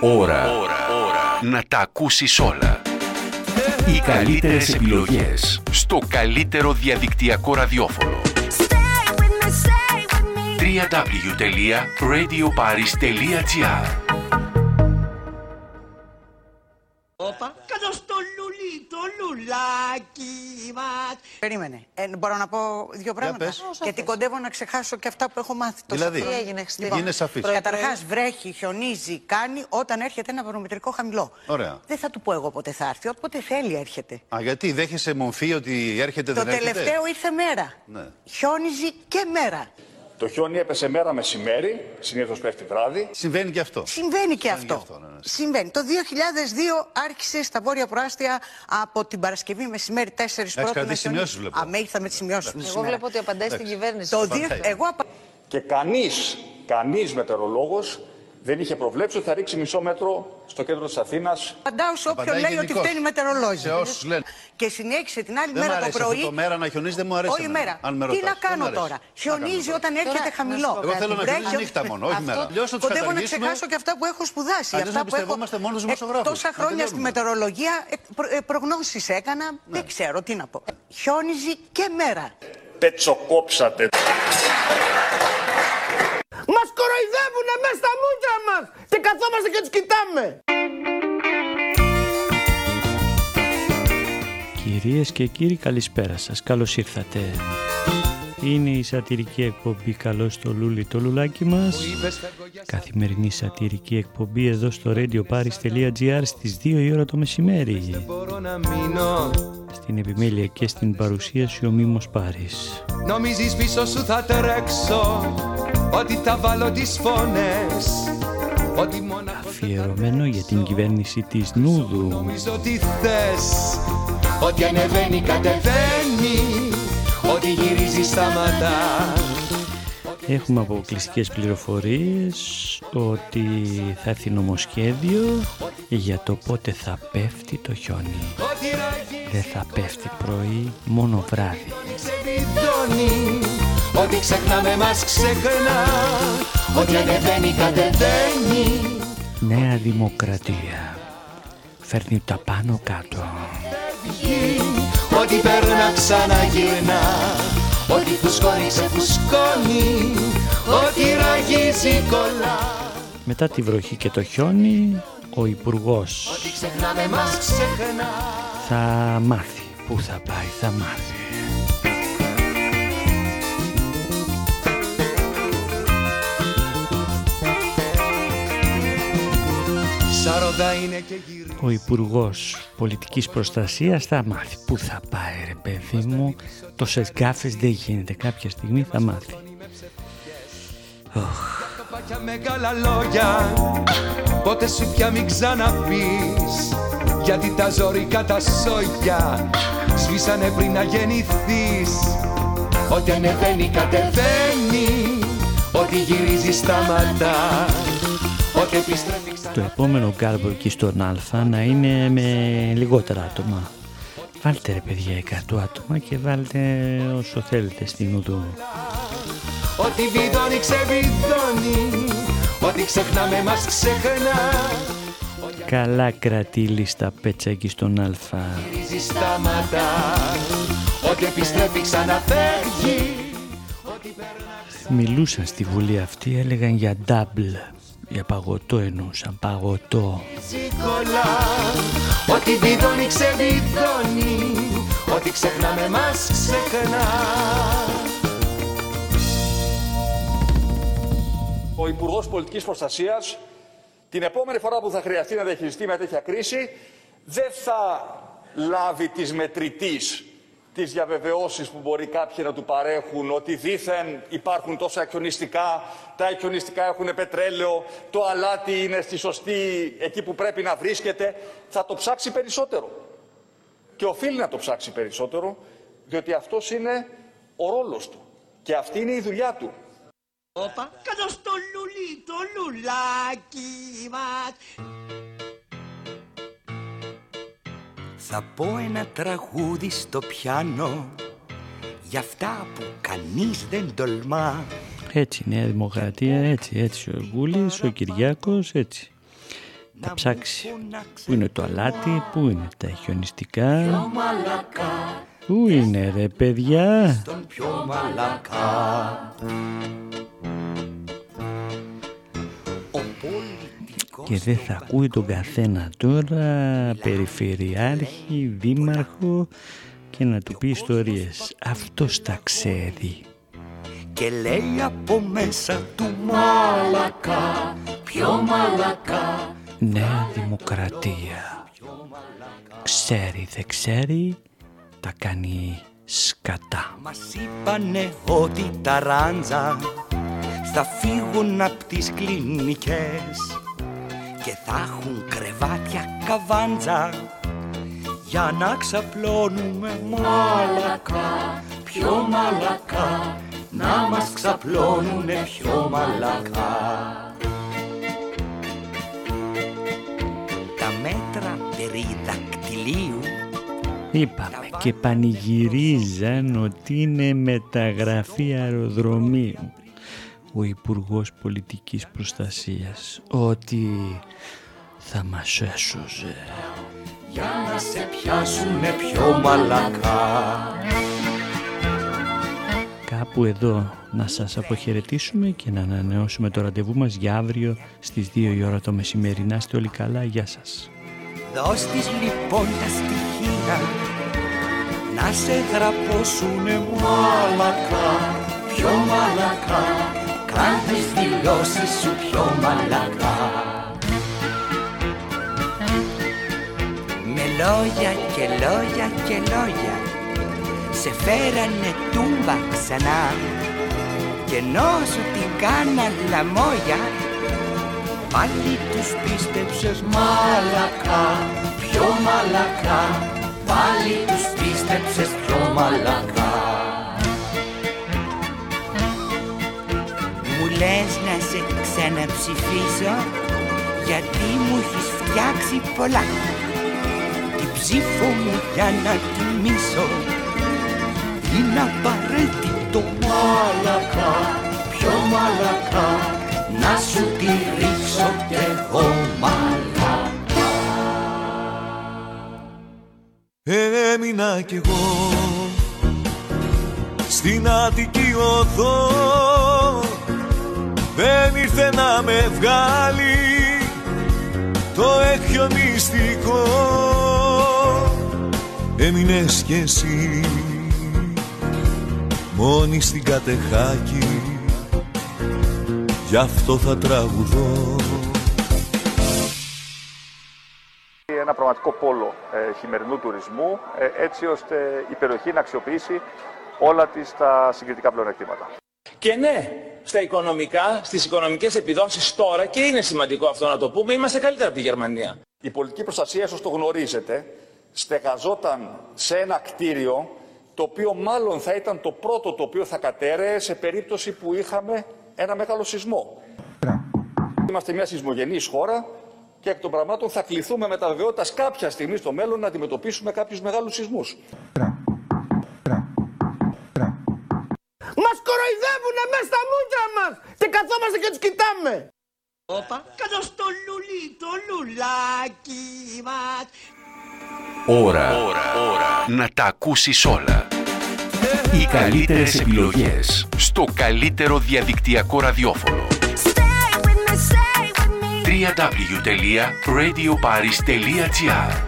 Ώρα. Να τα ακούσεις όλα. Οι καλύτερες επιλογές στο καλύτερο διαδικτυακό ραδιόφωνο. www.radioparis.gr Όπα, κάτω στο λουλί, το λουλάκι μας. Περίμενε. Ε, μπορώ να πω δύο πράγματα; πες. Γιατί κοντεύω να ξεχάσω και αυτά που έχω μάθει. τόσο Δηλαδή, χρόνο. έγινε, χτες; γίνε σαφής; Καταρχάς, βρέχει, χιονίζει, κάνει όταν έρχεται ένα βαρομετρικό χαμηλό. Ωραία. Δεν θα του πω εγώ πότε θα έρθει. Όποτε θέλει έρχεται. Α, γιατί δέχεσαι μομφή ότι έρχεται Το δεν έρχεται; τελευταίο ήρθε μέρα. Ναι. Χιόνιζε και μέρα. Το χιόνι έπεσε μέρα μεσημέρι, συνήθως πέφτει βράδυ. Συμβαίνει και αυτό. Συμβαίνει και αυτό. και αυτό, ναι, ναι. Συμβαίνει. Το 2002 άρχισε στα βόρεια προάστια από την Παρασκευή μεσημέρι 4 πρώτου. κρατήσει να χιονίζει. σημειώσεις, βλέπω. Α, με ήρθα με τις σημειώσεις μου. Εγώ σήμερα. βλέπω ότι απαντάει στην κυβέρνηση. Το Απαντάει. δύο... Εγώ απα... Και κανείς, κανείς μετεωρολόγος δεν είχε προβλέψει ότι θα ρίξει μισό μέτρο στο κέντρο της Αθήνας. απαντάω σε όποιον Απαντάει λέει ότι γενικώς. φταίνει μετεωρολόγιο. Σε όσους λένε. Και συνέχισε την άλλη Δεν μ' μέρα το αρέσει πρωί. αυτό το μέρα να χιονίζει, δεν μου αρέσει Όχι εμένα, μέρα. αν με Τι ρωτάς. να Δεν μ' κάνω αρέσει. τώρα; Τι να Χιονίζει κάνω όταν Τώρα, έρχεται να σου χαμηλό. πω Εγώ θέλω να Βρέχει, χιονίζει νύχτα μόνο, όχι αυτό- μέρα. Αλλιώς θα τους Κοντεύω να καταργήσουμε. ξεχάσω και αυτά που έχω σπουδάσει. Αλλιώς αυτά να που έχω- πιστεύόμαστε μόνο στους Ε, δημοσιογράφους. Τόσα Να χρόνια στη τελειώνουμε. μετεωρολογία ε, προ- ε, προγνώσεις έκανα. Δεν ξέρω τι να πω. Χιόνιζει και μέρα. Πετσοκόψατε. Μας κοροϊδεύουνε μέσα στα μούτρα μας και καθόμαστε και τους κοιτάμε. Κυρίες και κύριοι καλησπέρα σας, καλώς ήρθατε. Είναι η σατυρική εκπομπή «Καλώς το λούλι το λουλάκι μας». Καθημερινή σατυρική εκπομπή εδώ στο radioparis.gr στις 2 η ώρα το μεσημέρι. Μπορώ να μείνω Στην επιμέλεια και στην παρουσίαση ο Μίμος Πάρης. Νομίζεις πίσω σου θα τρέξω Ότι θα βάλω τις φωνές. Ότι μόνο Αφιερωμένο για την κυβέρνηση της Νούδου. Νομίζω ότι θες. Ότι ανεβαίνει κατεβαίνει. Ότι γυρίζει σταματά. Έχουμε αποκλειστικές πληροφορίες ότι θα έρθει νομοσχέδιο για το πότε θα πέφτει το χιόνι. Ότι ραγίζει Δεν θα πέφτει πρωί, μόνο βράδυ. Ξεβιδώνει Ότι ξεχνάμε μας ξεχνά Ότι ανεβαίνει κατεβαίνει Νέα Δημοκρατία. Φέρνει τα πάνω κάτω. φεύγει Ότι περνά ξαναγυρνά Ότι φουσκώνει ξεφουσκώνει Ότι ραγίζει κολλά Μετά τη βροχή και το χιόνι, ο Υπουργός Ότι ξεχνάμε μας ξεχνά θα μάθει. Πού θα πάει, θα μάθει. Ο Υπουργός Πολιτικής Προστασίας θα μάθει. Πού θα πάει ρε παιδί μου; Τόσες γκάφες δεν γίνεται. Κάποια στιγμή θα μάθει. Πάκια μεγάλα λόγια Πότε σου πια μην ξαναπείς Γιατί τα ζωρικά τα σόγια Σβήσανε πριν να γεννηθείς Ότι ανεβαίνει κατεβαίνει Ότι γυρίζει σταματά Ότι επιστρέφει ξανά Το επόμενο γκάρμπο εκεί στον Α να είναι με λιγότερα άτομα. Βάλτε ρε παιδιά 100 άτομα και βάλτε όσο θέλετε στην Ουδού. Ότι βιδώνει ξεβιδώνει Ότι ξεχνάμε μας ξεχνά Καλά κρατή λίστα πέτσα εκεί στον Α. Γυρίζει σταματά Ότι επιστρέφει ξαναφεύγει Μιλούσαν στη Βουλή αυτή, έλεγαν για double. Για παγωτό εννοούσαν, παγωτό. Σικολά Ότι βιδώνει ξεβιδώνει Ότι ξεχνάμε μας ξεχνά Ο Υπουργός Πολιτικής Προστασίας την επόμενη φορά που θα χρειαστεί να διαχειριστεί μια τέτοια κρίση δεν θα λάβει της μετρητής τις διαβεβαιώσεις που μπορεί κάποιοι να του παρέχουν ότι δήθεν υπάρχουν τόσα εκχιονιστικά, τα εκχιονιστικά έχουν πετρέλαιο, το αλάτι είναι στη σωστή εκεί που πρέπει να βρίσκεται. Θα το ψάξει περισσότερο. Και οφείλει να το ψάξει περισσότερο, διότι αυτός είναι ο ρόλος του. Και αυτή είναι η δουλειά του. Όπα, κάτω στο λουλί, το λουλάκι μας. Θα πω ένα τραγούδι στο πιάνο για αυτά που κανείς δεν τολμά Έτσι, Νέα Δημοκρατία, έτσι, έτσι ο Γκούλης, ο Κυριάκος, έτσι. Θα ψάξει. Πού είναι το αλάτι, πού είναι τα χιονιστικά. Πού είναι ρε παιδιά. Και δεν θα ακούει τον καθένα τώρα, περιφερειάρχη, δήμαρχο και να του πει ιστορίες. Αυτός τα ξέρει. Και λέει από μέσα του μαλακά, πιο μαλακά. Νέα Δημοκρατία. Ξέρει, δεν ξέρει, τα κάνει σκατά. Μας είπανε ότι τα ράντζα θα φύγουν από τις κλινικές και θα έχουν κρεβάτια καβάντζα για να ξαπλώνουμε μαλακά, πιο μαλακά να μας ξαπλώνουνε πιο μαλακά. Τα μέτρα περί δακτυλίου Είπαμε και πανηγυρίζαν ότι είναι μεταγραφή αεροδρομίου ο Υπουργός Πολιτικής Προστασίας ότι θα μας έσωζε. Για να σε πιάσουνε πιο μαλακά. Κάπου εδώ να σας αποχαιρετήσουμε και να ανανεώσουμε το ραντεβού μας για αύριο στις 2 η ώρα το μεσημέρι. Να είστε όλοι καλά, γεια σας. Δώσ' της λοιπόν τα στοιχεία. Να σε γραπώσουνε μαλακά, πιο μαλακά Κάν τις δηλώσεις σου πιο μαλακά. Με λόγια και λόγια και λόγια Σε φέρανε τούμπα ξανά. Και ενώ σου την κάναν λαμόγια Πάλι τους πίστεψες μαλακά Πιο μαλακά. Πάλι τους πίστεψες πιο μαλακά λες να σε ξαναψηφίσω; Γιατί μου έχεις φτιάξει πολλά. Την ψήφο μου για να τιμήσω. Είναι απαραίτητο μαλακά, πιο μαλακά να σου τη ρίξω κι εγώ μαλακά Έμεινα κι εγώ στην Αττική οδό. δεν ήρθε να με βγάλει το εκχιονιστικό Έμεινες κι εσύ μόνη στην κατεχάκη. Γι' αυτό θα τραγουδώ. Ένα πραγματικό πόλο ε, χειμερινού τουρισμού, ε, έτσι ώστε η περιοχή να αξιοποιήσει όλα τις τα συγκριτικά πλεονεκτήματα. Και ναι, στα οικονομικά, στις οικονομικές επιδόσεις τώρα, και είναι σημαντικό αυτό να το πούμε, είμαστε καλύτερα από τη Γερμανία. Η πολιτική προστασία, όσο το γνωρίζετε, στεγαζόταν σε ένα κτίριο το οποίο μάλλον θα ήταν το πρώτο το οποίο θα κατέρεε σε περίπτωση που είχαμε ένα μεγάλο σεισμό. Είμαστε μια σεισμογενής χώρα και εκ των πραγμάτων θα κληθούμε με τα βεβαιότητα κάποια στιγμή στο μέλλον να αντιμετωπίσουμε κάποιους μεγάλους σεισμούς. Κοροϊδεύουνε μέσα στα μούτρα μας και καθόμαστε και τους κοιτάμε. Όπα, κάτω στο λουλί, το λουλάκι μας. Ώρα, ώρα, ώρα να τα ακούσεις όλα. Οι καλύτερες επιλογές στο καλύτερο διαδικτυακό ραδιόφωνο. www.radioparis.gr